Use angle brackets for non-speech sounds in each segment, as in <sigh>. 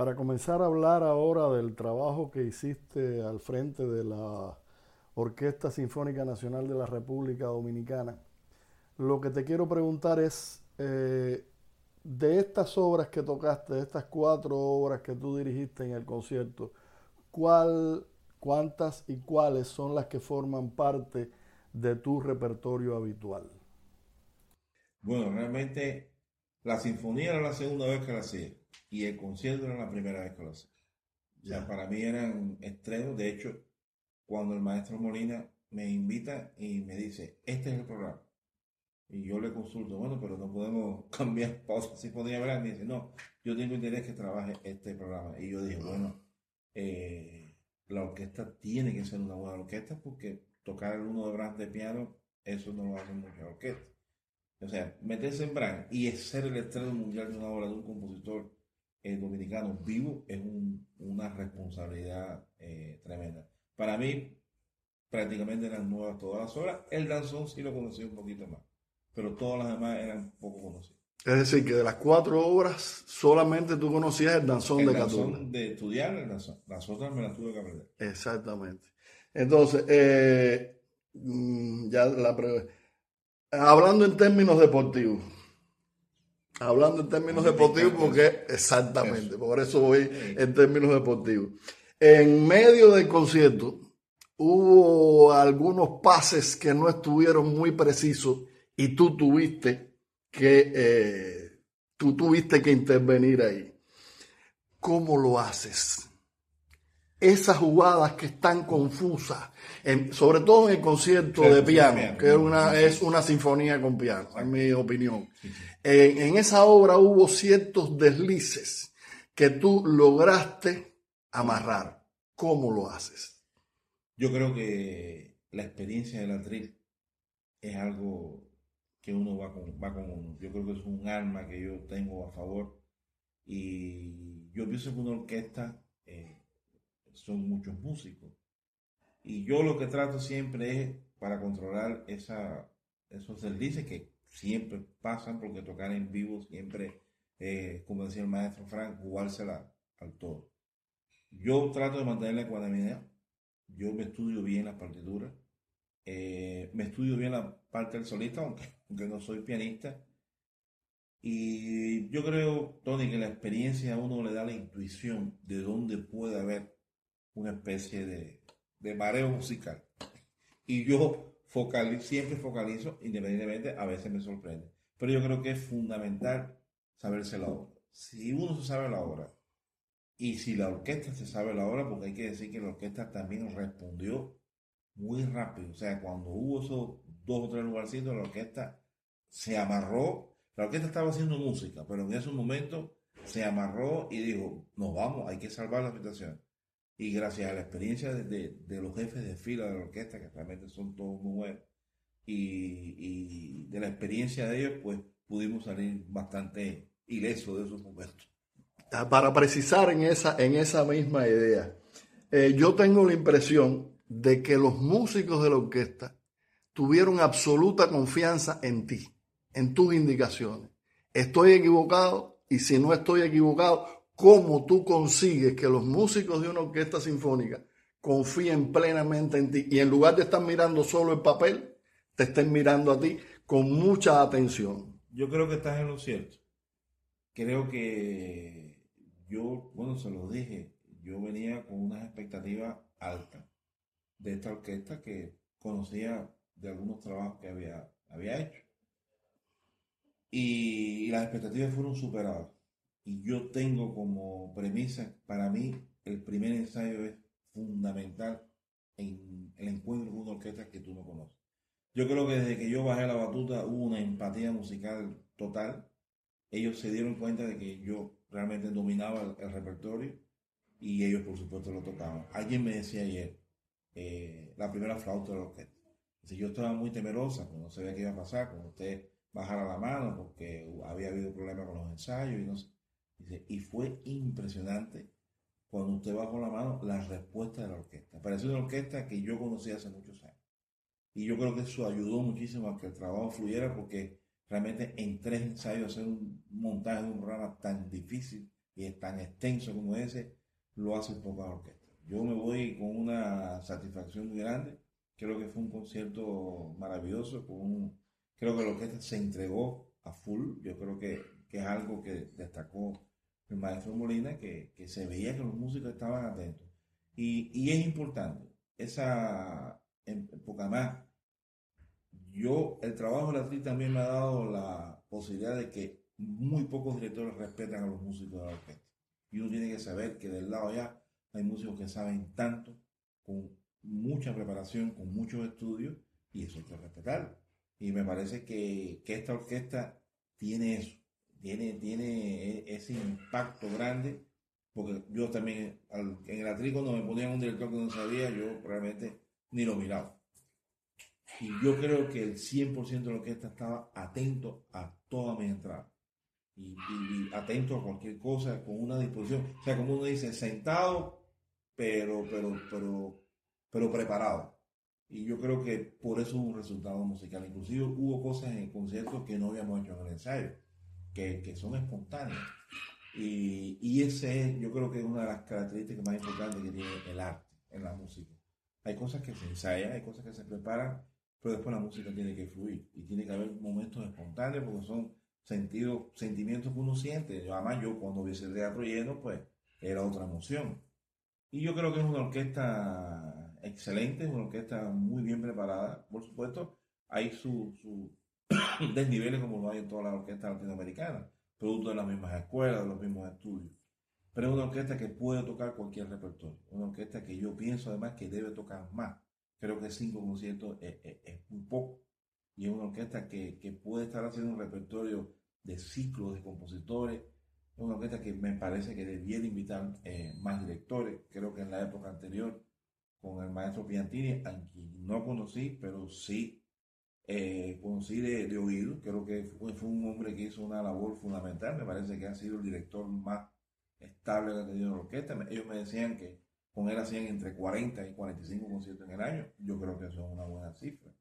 Para comenzar a hablar ahora del trabajo que hiciste al frente de la Orquesta Sinfónica Nacional de la República Dominicana, lo que te quiero preguntar es, eh, de estas obras que tocaste, de estas cuatro obras que tú dirigiste en el concierto, ¿cuál, ¿cuántas y cuáles son las que forman parte de tu repertorio habitual? Bueno, realmente la sinfonía era la segunda vez que la hacía y el concierto era la primera vez que lo hacía. Ya. para mí eran estrenos. De hecho, cuando el maestro Molina me invita y me dice, este es el programa. Y yo le consulto, bueno, pero no podemos <laughs> cambiar pausa si podía hablar. Y dice, no, yo tengo interés que trabaje este programa. Y yo dije, bueno, eh, la orquesta tiene que ser una buena orquesta porque tocar el uno de Brahms de piano, eso no lo hace mucha orquesta. O sea, meterse en Brahms y ser el estreno mundial de una obra de un compositor eh, dominicano vivo es una responsabilidad eh, tremenda. Para mí, prácticamente eran nuevas todas las obras. El danzón sí lo conocí un poquito más, pero todas las demás eran poco conocidas. Es decir, que de las cuatro obras, solamente tú conocías el danzón el de danzón Catulla. de estudiar el danzón. Las otras me las tuve que aprender. Exactamente. Entonces, eh, mm, ya la hablando en términos deportivos. Hablando en términos deportivos, porque exactamente, por eso voy en términos deportivos. En medio del concierto hubo algunos pases que no estuvieron muy precisos y tú tuviste que eh, tú tuviste que intervenir ahí. ¿Cómo lo haces? Esas jugadas que están confusas, en- sobre todo en el concierto Sí, de sí, piano, piano. que es una, es una sinfonía con piano, en mi opinión. En, en esa obra hubo ciertos deslices que tú lograste amarrar. ¿Cómo lo haces? Yo creo que la experiencia del atril es algo que uno va con, va con uno. Yo creo que es un arma que yo tengo a favor. Y yo pienso que una orquesta eh, son muchos músicos. Y yo lo que trato siempre es para controlar esa, esos deslices que siempre pasan, porque tocar en vivo siempre, eh, como decía el maestro Frank, jugársela al todo. Yo trato de mantener la ecuanimidad. Yo me estudio bien las partituras. eh, me estudio bien la parte del solista, aunque, <laughs> aunque no soy pianista. Y yo creo, Tony, que la experiencia a uno le da la intuición de dónde puede haber una especie de, de mareo musical. Y yo focalizo, siempre focalizo, independientemente, a veces me sorprende. Pero yo creo que es fundamental saberse la obra. Si uno se sabe la obra, y si la orquesta se sabe la obra, porque hay que decir que la orquesta también respondió muy rápido. O sea, cuando hubo esos dos o tres lugarcitos, la orquesta se amarró. La orquesta estaba haciendo música, pero en ese momento se amarró y dijo, nos vamos, hay que salvar la situación. Y gracias a la experiencia de, de- los jefes de fila de la orquesta, que realmente son todos muy buenos, y, y de la experiencia de ellos, pues pudimos salir bastante ilesos de esos momentos. Ah, Para precisar en esa, en esa misma idea, eh, yo tengo la impresión de que los músicos de la orquesta tuvieron absoluta confianza en ti, en tus indicaciones. Estoy equivocado y si no estoy equivocado, ¿cómo tú consigues que los músicos de una orquesta sinfónica confíen plenamente en ti y en lugar de estar mirando solo el papel, te estén mirando a ti con mucha atención? Yo creo que estás en lo cierto. Creo que yo, bueno, se los dije, yo venía con unas expectativas altas de esta orquesta que conocía de algunos trabajos que había, había hecho. Y, las expectativas fueron superadas. Y yo tengo como premisa, para mí, el primer ensayo es fundamental en el encuentro con una orquesta que tú no conoces. Yo creo que desde que yo bajé la batuta hubo una empatía musical total. Ellos se dieron cuenta de que yo realmente dominaba el, repertorio y ellos por supuesto lo tocaban. Alguien me decía ayer, eh, la primera flauta de la orquesta. Dice, yo estaba muy temerosa, pues no sabía qué iba a pasar cuando usted bajara la mano porque había habido problemas con los ensayos y no sé. Y fue impresionante cuando usted bajó la mano la respuesta de la orquesta. Pareció una orquesta que yo conocí hace muchos años. Y yo creo que eso ayudó muchísimo a que el trabajo fluyera porque realmente en tres ensayos hacer un montaje de un programa tan difícil y tan extenso como ese, lo hace pocas orquestas. Yo me voy con una satisfacción muy grande. Creo que fue un concierto maravilloso. Con creo que la orquesta se entregó a full. Yo creo que, que es algo que destacó el maestro Molina, que, que, se veía que los músicos estaban atentos. Y, y es importante, esa, porque además, yo, el trabajo de la actriz también me ha dado la posibilidad de que muy pocos directores respetan a los músicos de la orquesta. Y uno tiene que saber que del lado allá hay músicos que saben tanto, con mucha preparación, con muchos estudios, y eso hay que respetarlo. Y me parece que, que esta orquesta tiene eso, tiene, tiene e, ese impacto grande, porque yo también, en el atriz cuando me ponían un director que no sabía, yo realmente ni lo miraba. Y yo creo que el 100% de la orquesta estaba atento a todas mis entradas. Y, y, atento a cualquier cosa, con una disposición. O sea, como uno dice, sentado, pero, pero, pero, pero preparado. Y yo creo que por eso hubo un resultado musical. Inclusive hubo cosas en el concierto que no habíamos hecho en el ensayo, que, que son espontáneas. Y, y ese es, yo creo que es una de las características más importantes que tiene el arte en la música. Hay cosas que se ensayan, hay cosas que se preparan, pero después la música tiene que fluir y tiene que haber momentos espontáneos porque son sentidos, sentimientos que uno siente. Además, yo cuando vi el teatro lleno, pues era otra emoción. Y yo creo que es una orquesta excelente, es una orquesta muy bien preparada. Por supuesto, hay sus su desniveles como lo hay en todas las orquestas latinoamericanas, producto de las mismas escuelas, de los mismos estudios. Pero es una orquesta que puede tocar cualquier repertorio. Una orquesta que yo pienso además que debe tocar más. Creo que 5% es, es, es muy poco. Y es una orquesta que, que puede estar haciendo un repertorio de ciclos de compositores, una orquesta que me parece que debiera invitar eh, más directores. Creo que en la época anterior, con el maestro Piantini, a quien no conocí, pero sí eh, conocí de, de, oído. Creo que fue, un hombre que hizo una labor fundamental. Me parece que ha sido el director más estable que ha tenido la orquesta. Ellos me decían que con él hacían entre 40 y 45 conciertos en el año. Yo creo que eso es una buena cifra.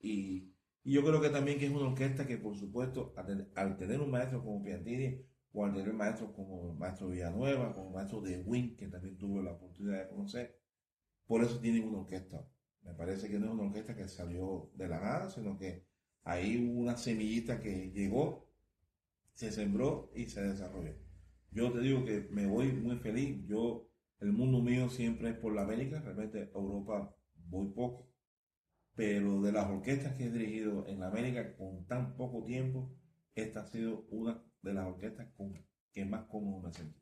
Y, y yo creo que también que es una orquesta que, por supuesto, al, tener un maestro como Piantini, o al tener maestros como el maestro Villanueva, como el maestro de Win, que también tuve la oportunidad de conocer. Por eso tienen una orquesta. Me parece que no es una orquesta que salió de la nada, sino que ahí una semillita que llegó, se sembró y se desarrolló. Yo te digo que me voy muy feliz. Yo, el mundo mío siempre es por la América, realmente Europa voy poco. Pero de las orquestas que he dirigido en la América con tan poco tiempo, esta ha sido una de las orquestas que más cómodo me sentí.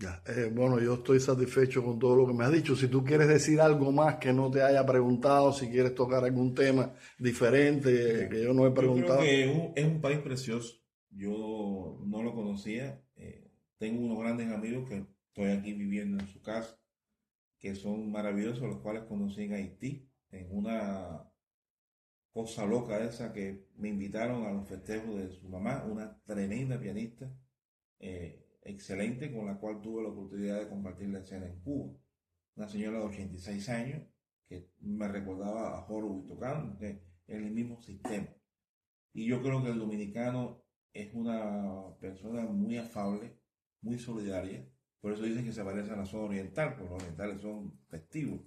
Ya, eh, bueno, yo estoy satisfecho con todo lo que me has dicho. Si tú quieres decir algo más que no te haya preguntado, si quieres tocar algún tema diferente que yo no he preguntado. Yo creo que es un, es un país precioso. Yo no lo conocía. Eh, tengo unos grandes amigos que estoy aquí viviendo en su casa, que son maravillosos, los cuales conocí en Haití, en una cosa loca esa que me invitaron a los festejos de su mamá, una tremenda pianista, eh, excelente, con la cual tuve la oportunidad de compartir la escena en Cuba. Una señora de 86 años que me recordaba a Horowitz tocando, es el mismo sistema. Y yo creo que el dominicano es una persona muy afable, muy solidaria. Por eso dicen que se parece a la zona oriental, porque los orientales son festivos.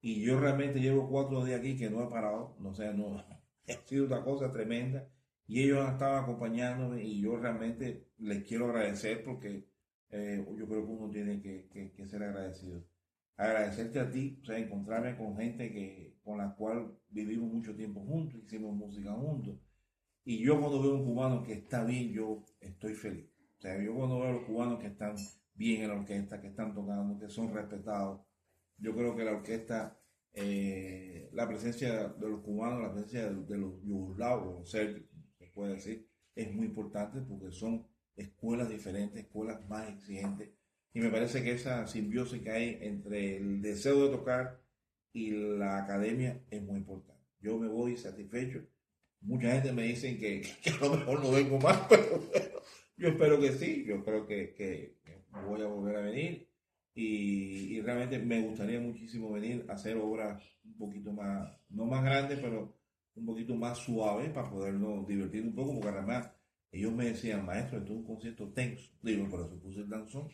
Y yo realmente llevo cuatro días aquí que no he parado, no sé, no, <laughs> ha sido una cosa tremenda. Y ellos han estado acompañándome y yo realmente les quiero agradecer porque eh, yo creo que uno tiene que, que, ser agradecido. Agradecerte a ti, o sea, encontrarme con gente que, con la cual vivimos mucho tiempo juntos, hicimos música juntos. Y yo cuando veo un cubano que está bien, yo estoy feliz. O sea, yo cuando veo a los cubanos que están bien en la orquesta, que están tocando, que son respetados, yo creo que la orquesta, eh, la presencia de los cubanos, la presencia de, los yugoslavos, se puede decir, es muy importante porque son escuelas diferentes, escuelas más exigentes. Y me parece que esa simbiosis que hay entre el deseo de tocar y la academia es muy importante. Yo me voy satisfecho. Mucha gente me dice que, que a lo mejor no vengo más, <laughs> pero yo espero que sí. Yo creo que, que voy a volver a venir y, y, realmente me gustaría muchísimo venir a hacer obras un poquito más, no más grandes, pero un poquito más suaves para podernos divertir un poco, porque además ellos me decían, maestro, esto es un concierto tenso. Digo, por eso puse el danzón.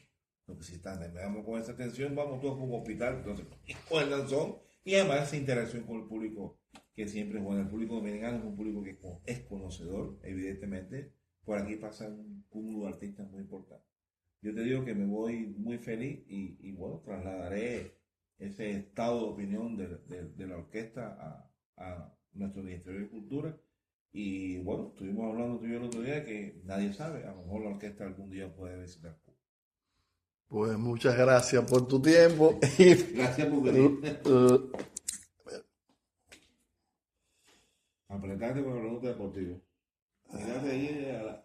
Porque si están, vamos con esa tensión, vamos todos como hospital. Entonces, <laughs> con el danzón y además esa interacción con el público que siempre es bueno. El público dominicano es un público que es conocedor, evidentemente. Por aquí pasa un cúmulo de artistas muy importante. Yo te digo que me voy muy feliz y, bueno, trasladaré ese estado de opinión de, la orquesta a, nuestro Ministerio de Cultura. Y bueno, estuvimos hablando tú y yo el otro día que nadie sabe, a lo mejor la orquesta algún día puede visitar Cuba. Pues muchas gracias por tu tiempo. <laughs> Gracias por venir. <laughs> Apretarte con la pregunta deportiva. Ahí a la...